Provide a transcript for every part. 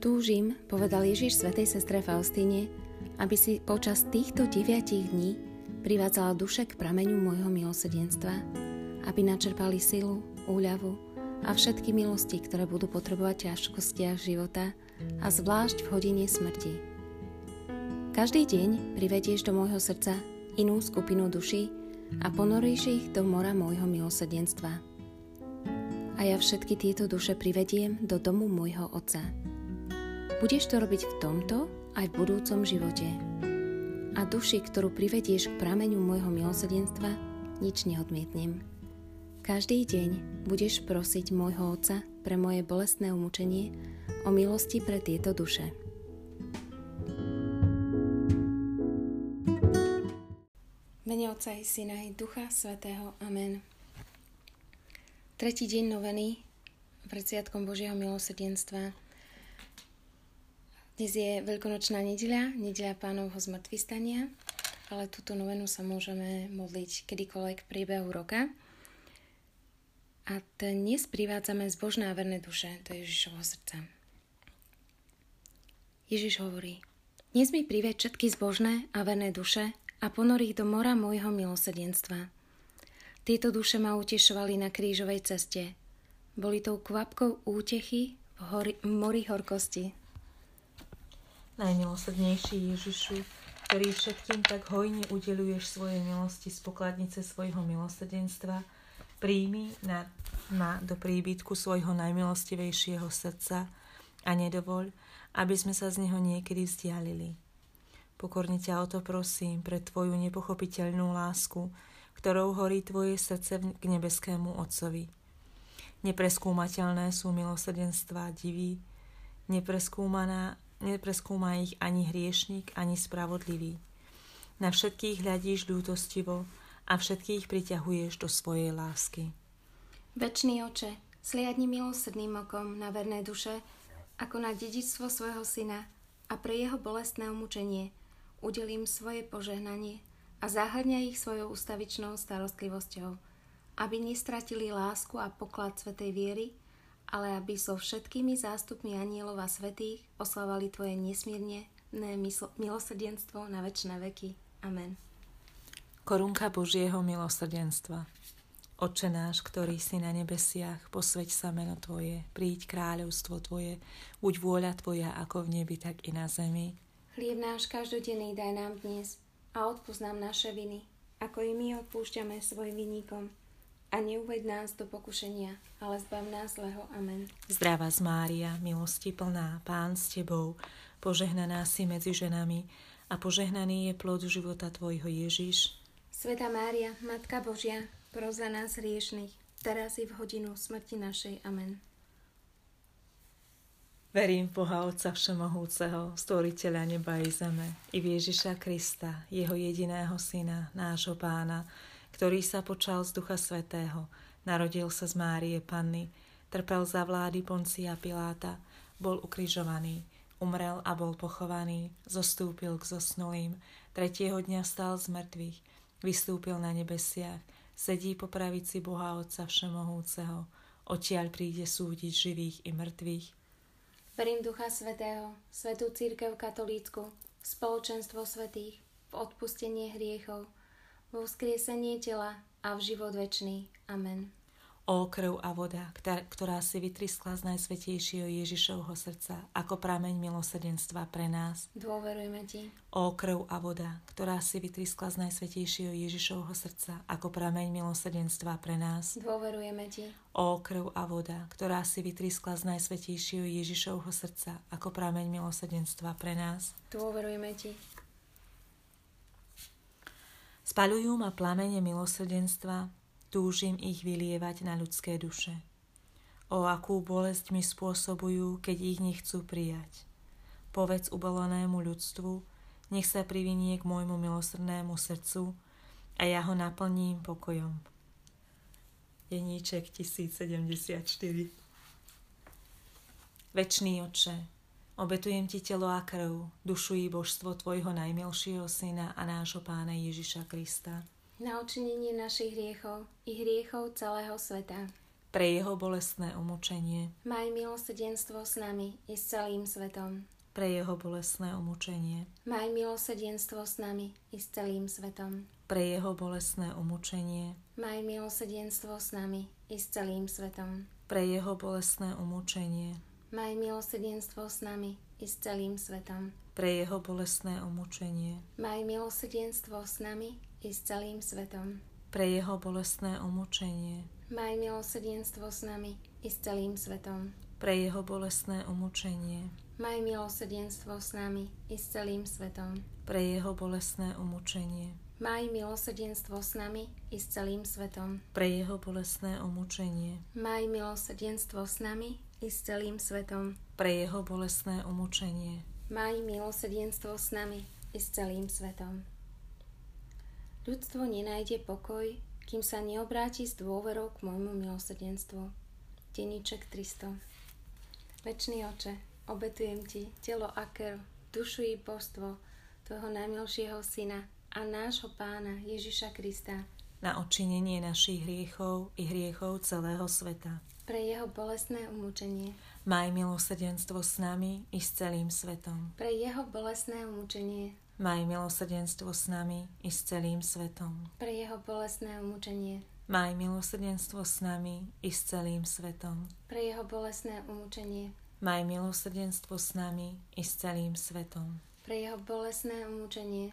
Túžim, povedal Ježiš svätej sestre Faustíne, aby si počas týchto deviatich dní privádzala duše k prameňu môjho milosrdenstva, aby načerpali silu, úľavu a všetky milosti, ktoré budú potrebovať ťažkostiach života a zvlášť v hodine smrti. Každý deň privedieš do môjho srdca inú skupinu duší a ponoríš ich do mora môjho milosrdenstva. A ja všetky tieto duše privediem do domu môjho Otca. Budeš to robiť v tomto aj v budúcom živote. A duši, ktorú privedieš k prameňu môjho milosrdenstva, nič neodmietnem. Každý deň budeš prosiť môjho Otca pre moje bolestné umúčenie o milosti pre tieto duše. Mene Otca i Syna i Ducha Svetého. Amen. Tretí deň noveny pred Sviatkom Božieho milosrdenstva dnes je veľkonočná nedeľa, nedeľa pánovho zmrtvistania, ale túto novenu sa môžeme modliť kedykoľvek v priebehu roka. A dnes privádzame zbožné a verné duše do Ježišovho srdca. Ježiš hovorí, dnes mi prived všetky zbožné a verné duše a ponor ich do mora môjho milosedenstva. Tieto duše ma utešovali na krížovej ceste. Boli tou kvapkou útechy v, hori, v mori horkosti. Najmilosrdnejší Ježišu, ktorý všetkým tak hojne udeluješ svoje milosti z pokladnice svojho milosrdenstva, príjmi na, ma do príbytku svojho najmilostivejšieho srdca a nedovoľ, aby sme sa z neho niekedy vzdialili. Pokorne ťa o to prosím pre Tvoju nepochopiteľnú lásku, ktorou horí Tvoje srdce k nebeskému Otcovi. Nepreskúmateľné sú milosrdenstva diví, nepreskúmaná nepreskúma ich ani hriešnik, ani spravodlivý. Na všetkých hľadíš ľútostivo a všetkých priťahuješ do svojej lásky. Večný oče, sliadni milosrdným okom na verné duše, ako na dedičstvo svojho syna a pre jeho bolestné umúčenie udelím svoje požehnanie a zahrňa ich svojou ustavičnou starostlivosťou, aby nestratili lásku a poklad svetej viery, ale aby so všetkými zástupmi anielov a svetých oslavali Tvoje nesmierne milosrdenstvo na väčšie veky. Amen. Korunka Božieho milosrdenstva. Oče náš, ktorý si na nebesiach, posveď sa meno Tvoje, príď kráľovstvo Tvoje, buď vôľa Tvoja ako v nebi, tak i na zemi. Chlieb náš každodenný daj nám dnes a odpúsť nám naše viny, ako i my odpúšťame svojim vinníkom a neuved nás do pokušenia, ale zbav nás zlého. Amen. Zdravá z Mária, milosti plná, Pán s Tebou, požehnaná si medzi ženami a požehnaný je plod života Tvojho Ježiš. Sveta Mária, Matka Božia, pros za nás riešných, teraz i v hodinu smrti našej. Amen. Verím v Boha Otca Všemohúceho, stvoriteľa neba i zeme, i v Ježiša Krista, jeho jediného syna, nášho pána, ktorý sa počal z Ducha Svetého, narodil sa z Márie Panny, trpel za vlády Poncia Piláta, bol ukrižovaný, umrel a bol pochovaný, zostúpil k zosnulým, tretieho dňa stal z mŕtvych, vystúpil na nebesiach, sedí po pravici Boha Otca Všemohúceho, odtiaľ príde súdiť živých i mŕtvych. Verím Ducha Svetého, Svetú Církev Katolícku, spoločenstvo svetých, v odpustenie hriechov, vo vzkriesenie tela a v život večný. Amen. O krv a voda, ktorá si vytriskla z najsvetejšieho Ježišovho srdca ako prameň milosrdenstva pre nás. Dôverujeme Ti. O krv a voda, ktorá si vytriskla z najsvetejšieho Ježišovho srdca ako prameň milosrdenstva pre nás. Dôverujeme Ti. O krv a voda, ktorá si vytriskla z najsvetejšieho Ježišovho srdca ako prameň milosrdenstva pre nás. Dôverujeme Ti. Spaľujú ma plamene milosrdenstva, túžim ich vylievať na ľudské duše. O akú bolesť mi spôsobujú, keď ich nechcú prijať. Povedz ubalonému ľudstvu, nech sa privinie k môjmu milosrdnému srdcu a ja ho naplním pokojom. Jeníček 1074 Večný oče, Obetujem ti telo a krv, dušu i božstvo tvojho najmilšieho syna a nášho pána Ježiša Krista. Na očinenie našich hriechov i hriechov celého sveta. pre jeho bolestné umúčenie, Maj milosrdenstvo s nami i s celým svetom. pre jeho bolestné umúčenie, Maj milosrdenstvo s nami i s celým svetom. pre jeho bolestné umúčenie, Maj milosrdenstvo s nami i s celým svetom. pre jeho bolestné umúčenie, Maj milosrdenstvo s nami i s celým svetom. pre jeho bolestné umúčenie, Maj milosrdenstvo s nami i s celým svetom. pre jeho bolestné umúčenie, Maj milosrdenstvo s nami i s celým svetom. pre jeho bolestné umúčenie, Maj milosrdenstvo s nami i s celým svetom. pre jeho bolestné umúčenie, Maj milosrdenstvo s nami i s celým svetom. pre jeho bolestné umúčenie, Maj milosrdenstvo s nami i s celým svetom. pre jeho bolestné umúčenie, Maj milosrdenstvo s nami i s celým svetom. Ľudstvo nenájde pokoj, kým sa neobráti s dôverou k môjmu milosrdenstvu. Deníček 300 Večný oče, obetujem ti telo a krv, dušu i božstvo tvojho najmilšieho syna a nášho pána Ježiša Krista na odčinenie našich hriechov i hriechov celého sveta. pre jeho bolestné umúčenie, Maj milosrdenstvo s nami i s celým svetom. pre jeho bolestné umúčenie, Maj milosrdenstvo s nami i s celým svetom. pre jeho bolestné umúčenie, Maj milosrdenstvo s nami i s celým svetom. pre jeho bolestné umúčenie, Maj milosrdenstvo s nami i s celým svetom. pre jeho bolestné umúčenie,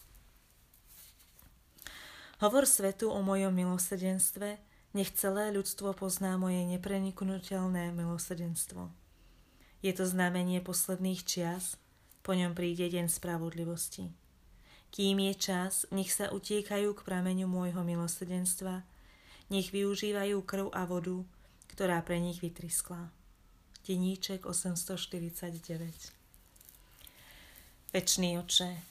Hovor svetu o mojom milosrdenstve, nech celé ľudstvo pozná moje nepreniknutelné milosrdenstvo. Je to znamenie posledných čias, po ňom príde deň spravodlivosti. Kým je čas, nech sa utiekajú k prameňu môjho milosrdenstva, nech využívajú krv a vodu, ktorá pre nich vytriskla. Deníček 849 Večný oče,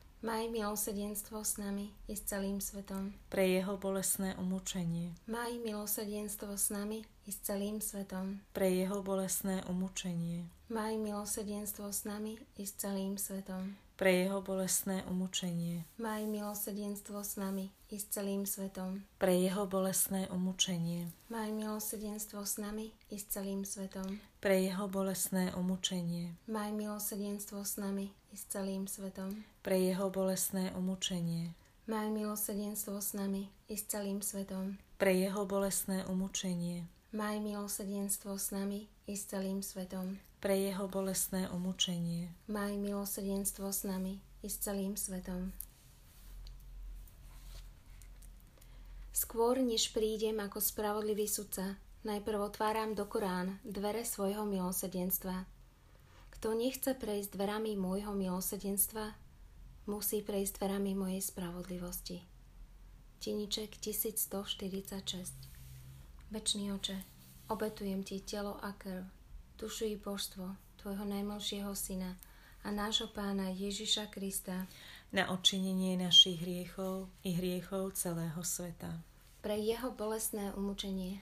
Maj milosrdenstvo s nami i s celým svetom. pre jeho bolestné umúčenie, Maj milosrdenstvo s nami i s celým svetom. pre jeho bolestné umúčenie, Maj milosrdenstvo s nami i s celým svetom. pre jeho bolestné umúčenie, Maj milosrdenstvo s nami i s celým svetom. pre jeho bolestné umúčenie, Maj milosrdenstvo s nami i s celým svetom. pre jeho bolestné umúčenie, Maj milosrdenstvo s nami i s celým svetom. pre jeho bolestné umúčenie, Maj milosrdenstvo s nami i s celým svetom. pre jeho bolestné umúčenie, Maj milosrdenstvo s nami i s celým svetom. pre jeho bolestné umúčenie, Maj milosrdenstvo s nami i s celým svetom. Skôr, než prídem ako spravodlivý sudca, najprv otváram do Korán dvere svojho milosrdenstva. Kto nechce prejsť dverami môjho milosrdenstva, musí prejsť dverami mojej spravodlivosti. Tiniček 1146 Večný oče, obetujem ti telo a krv, dušu i božstvo tvojho najmilšieho syna a nášho pána Ježiša Krista na odčinenie našich hriechov i hriechov celého sveta. pre jeho bolestné umúčenie,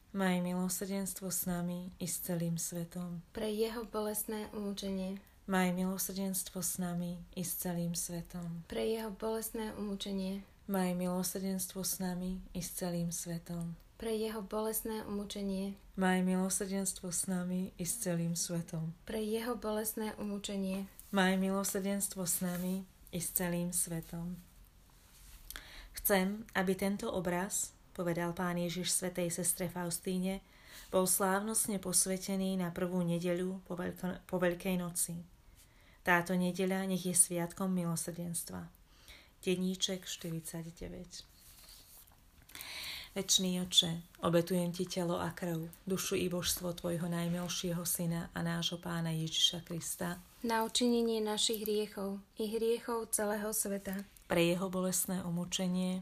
Maj milosrdenstvo s nami i s celým svetom. pre jeho bolestné umúčenie, Maj milosrdenstvo s nami i s celým svetom. pre jeho bolestné umúčenie, Maj milosrdenstvo s nami i s celým svetom. pre jeho bolestné umúčenie, Maj milosrdenstvo s nami i s celým svetom. Pre jeho bolestné umúčenie. Maj milosrdenstvo s nami i s celým svetom. Chcem, aby tento obraz, povedal pán Ježiš svetej sestre Faustíne, bol slávnostne posvetený na prvú nedeľu po, veľko, po Veľkej noci. Táto nedeľa nech je sviatkom milosrdenstva. Deníček 49 Večný oče, obetujem ti telo a krv, dušu i božstvo tvojho najmilšieho syna a nášho pána Ježiša Krista. Na učinenie našich hriechov i hriechov celého sveta. Pre jeho bolestné umúčenie.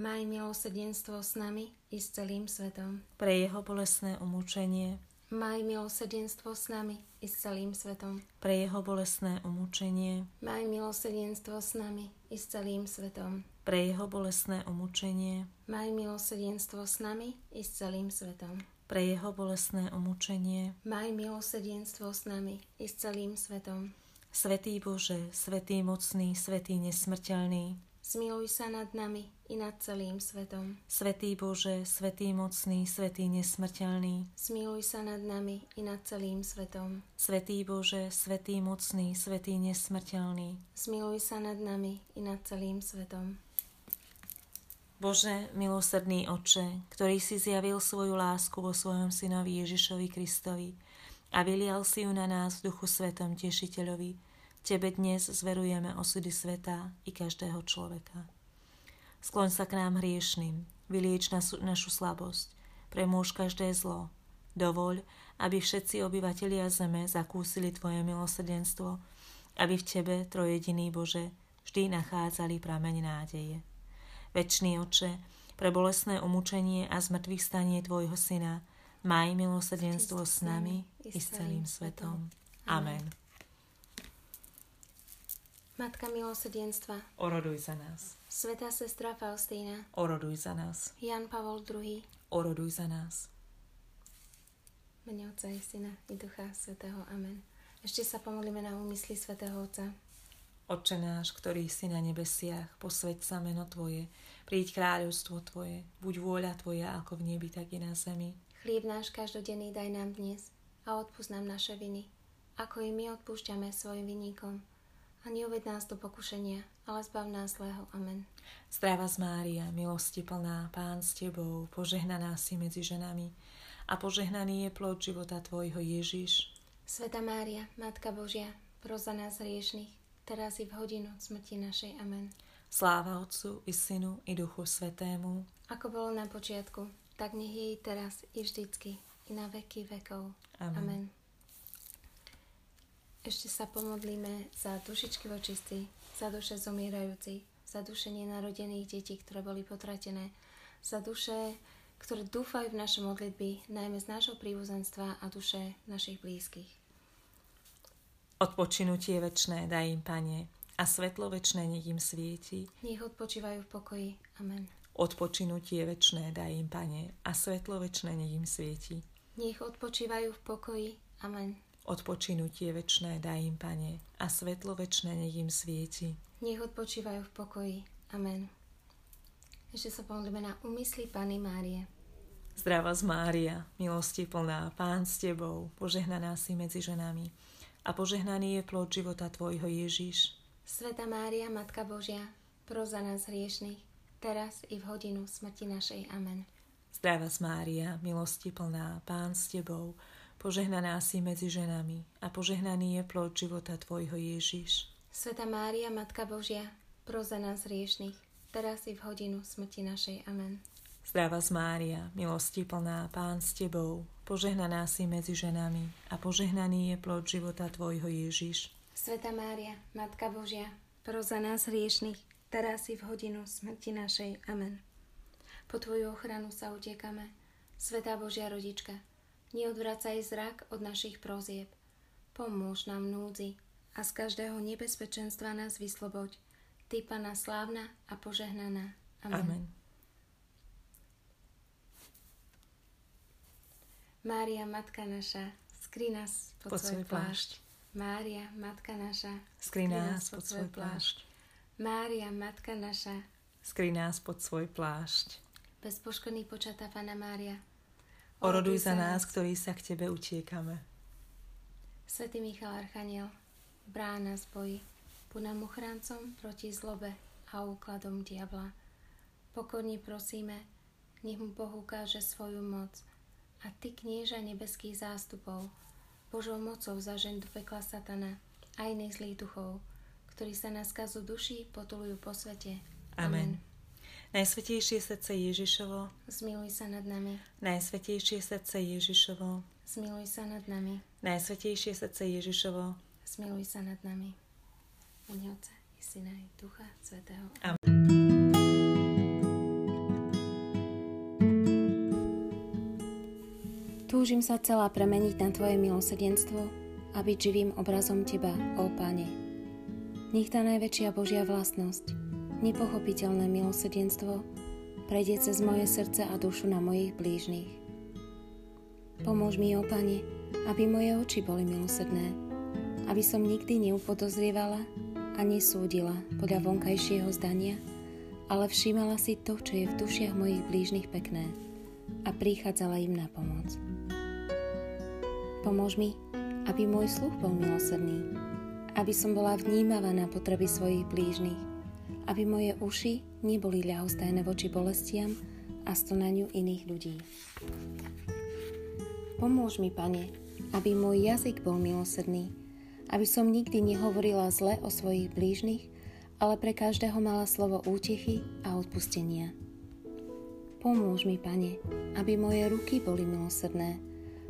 Maj milosrdenstvo s nami i s celým svetom. Pre jeho bolestné umúčenie. Maj milosrdenstvo s nami i s celým svetom. Pre jeho bolestné umúčenie. Maj milosrdenstvo s nami i s celým svetom. Pre jeho bolestné umúčenie. Maj milosrdenstvo s nami i s celým svetom. Pre jeho bolestné umúčenie. Maj milosrdenstvo s nami i s celým svetom. Svetý Bože, Svetý mocný, Svetý nesmrteľný, Zmiluj sa nad nami i nad celým svetom. Svetý Bože, Svetý mocný, Svetý nesmrteľný. Zmiluj sa nad nami i nad celým svetom. Svetý Bože, Svetý mocný, Svetý nesmrteľný. Zmiluj sa nad nami i nad celým svetom. Bože, milosrdný Oče, ktorý si zjavil svoju lásku vo svojom synovi Ježišovi Kristovi a vylial si ju na nás v duchu svetom tešiteľovi, Tebe dnes zverujeme osudy sveta i každého človeka. Skloň sa k nám hriešným, vylieč nasu, našu slabosť, premôž každé zlo. Dovoľ, aby všetci obyvatelia zeme zakúsili Tvoje milosrdenstvo, aby v Tebe, trojediný Bože, vždy nachádzali prameň nádeje. Večný oče, pre bolestné umúčenie a zmrtvých stanie Tvojho Syna, maj milosrdenstvo s nami i s celým svetom. Amen. Matka milosrdenstva, oroduj za nás. Svetá sestra Faustína, oroduj za nás. Jan Pavol II, oroduj za nás. Mene Otca i Syna i Ducha Svetého. Amen. Ešte sa pomodlíme na úmysly Svetého Otca. Otče náš, ktorý si na nebesiach, posveď sa meno Tvoje, príď kráľovstvo Tvoje, buď vôľa Tvoja ako v nebi, tak i na zemi. Chlieb náš každodenný daj nám dnes a odpúsť nám naše viny, ako i my odpúšťame svojim vinníkom a neuved nás do pokušenia, ale zbav nás zlého. Amen. Zdravá z Mária, milosti plná, Pán s Tebou, požehnaná si medzi ženami a požehnaný je plod života Tvojho Ježiš. Sveta Mária, Matka Božia, pros za nás hriešných, teraz i v hodinu smrti našej. Amen. Sláva Otcu i Synu i Duchu Svetému. Ako bolo na počiatku, tak nech je i teraz i vždycky i na veky vekov. Amen. Amen. Ešte sa pomodlíme za dušičky vočistí, za duše zomierajúcich, za duše nenarodených detí, ktoré boli potratené, za duše, ktoré dúfajú v naše modlitby, najmä z nášho príbuzenstva a duše našich blízkych. Odpočinutie večné daj im, Pane, a svetlo večné nech im svieti. Nech odpočívajú v pokoji. Amen. Odpočinutie večné daj im, Pane, a svetlo večné nech im svieti. Nech odpočívajú v pokoji. Amen. Odpočinutie večné daj im, Pane, a svetlo večné nech im svieti. Nech odpočívajú v pokoji. Amen. Ešte sa pomodlíme na úmysly Pany Márie. Zdravá z Mária, milosti plná, Pán s Tebou, požehnaná si medzi ženami a požehnaný je plod života Tvojho Ježiš. Sveta Mária, Matka Božia, pros za nás hriešných, teraz i v hodinu smrti našej. Amen. Zdravá z Mária, milosti plná, Pán s Tebou, Požehnaná si medzi ženami a požehnaný je plod života Tvojho Ježiš. Sveta Mária, Matka Božia, pros za nás riešných, teraz i v hodinu smrti našej. Amen. Zdravá z Mária, milosti plná, Pán s Tebou, požehnaná si medzi ženami a požehnaný je plod života Tvojho Ježiš. Sveta Mária, Matka Božia, pros za nás riešných, teraz i v hodinu smrti našej. Amen. Po Tvoju ochranu sa utiekame. Svetá Božia rodička, Neodvracaj zrak od našich prozieb. Pomôž nám núdzi a z každého nebezpečenstva nás vysloboď. Ty, Pana slávna a požehnaná. Amen. Amen. Mária, Matka naša, skry nás pod, pod svoj plášť. Mária, Matka naša, skry nás pod svoj plášť. Mária, Matka naša, skry nás pod svoj plášť. Bezpoškodný počatá Pana Mária, oroduj za nás, ktorí sa k Tebe utiekame. Svetý Michal Archaniel, brána z boji, buď nám ochrancom proti zlobe a úkladom diabla. Pokorne prosíme, nech mu Boh ukáže svoju moc a ty, knieža nebeských zástupov, Božou mocou zažen do pekla satana a iných zlých duchov, ktorí sa na skazu duší potulujú po svete. Amen. Amen. Najsvetejšie srdce Ježišovo, zmiluj sa nad nami. Najsvetejšie srdce Ježišovo, zmiluj sa nad nami. Najsvetejšie srdce Ježišovo, zmiluj sa nad nami. Mene Otca i Syna i Ducha Svetého. Amen. Túžim sa celá premeniť na Tvoje milosedenstvo a byť živým obrazom Teba, ó Pane. Nech tá najväčšia Božia vlastnosť, nepochopiteľné milosedenstvo, prejde cez moje srdce a dušu na mojich blížnych. Pomôž mi, ó Pane, aby moje oči boli milosedné, aby som nikdy neupodozrievala a nesúdila podľa vonkajšieho zdania, ale všímala si to, čo je v dušiach mojich blížnych pekné a prichádzala im na pomoc. Pomôž mi, aby môj sluch bol milosrdný, aby som bola vnímavá na potreby svojich blížnych, aby moje uši neboli ľahostajné voči bolestiam a stonaniu iných ľudí. Pomôž mi, Pane, aby môj jazyk bol milosrdný, aby som nikdy nehovorila zle o svojich blížnych, ale pre každého mala slovo útechy a odpustenia. Pomôž mi, Pane, aby moje ruky boli milosrdné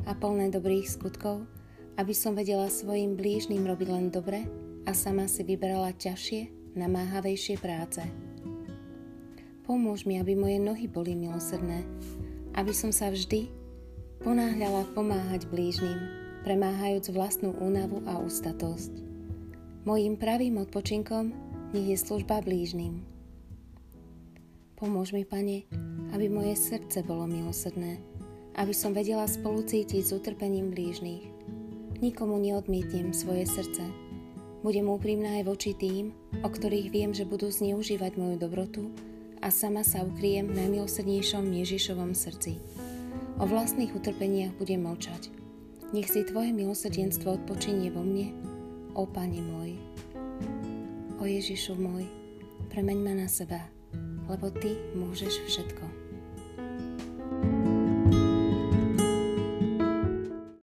a plné dobrých skutkov, aby som vedela svojim blížnym robiť len dobre a sama si vyberala ťažšie, namáhavejšie práce. Pomôž mi, aby moje nohy boli milosrdné, aby som sa vždy ponáhľala pomáhať blížnym, premáhajúc vlastnú únavu a ústatosť. Mojím pravým odpočinkom nech je služba blížnym. Pomôž mi, Pane, aby moje srdce bolo milosrdné, aby som vedela spolucítiť s utrpením blížnych. Nikomu neodmietnem svoje srdce. Budem úprimná aj voči tým, o ktorých viem, že budú zneužívať moju dobrotu a sama sa ukryjem v najmilosrdnejšom Ježišovom srdci. O vlastných utrpeniach budem mlčať – nech si Tvoje milosrdenstvo odpočinie vo mne, o Pane môj. O Ježišu môj, premeň ma na seba, lebo Ty môžeš všetko.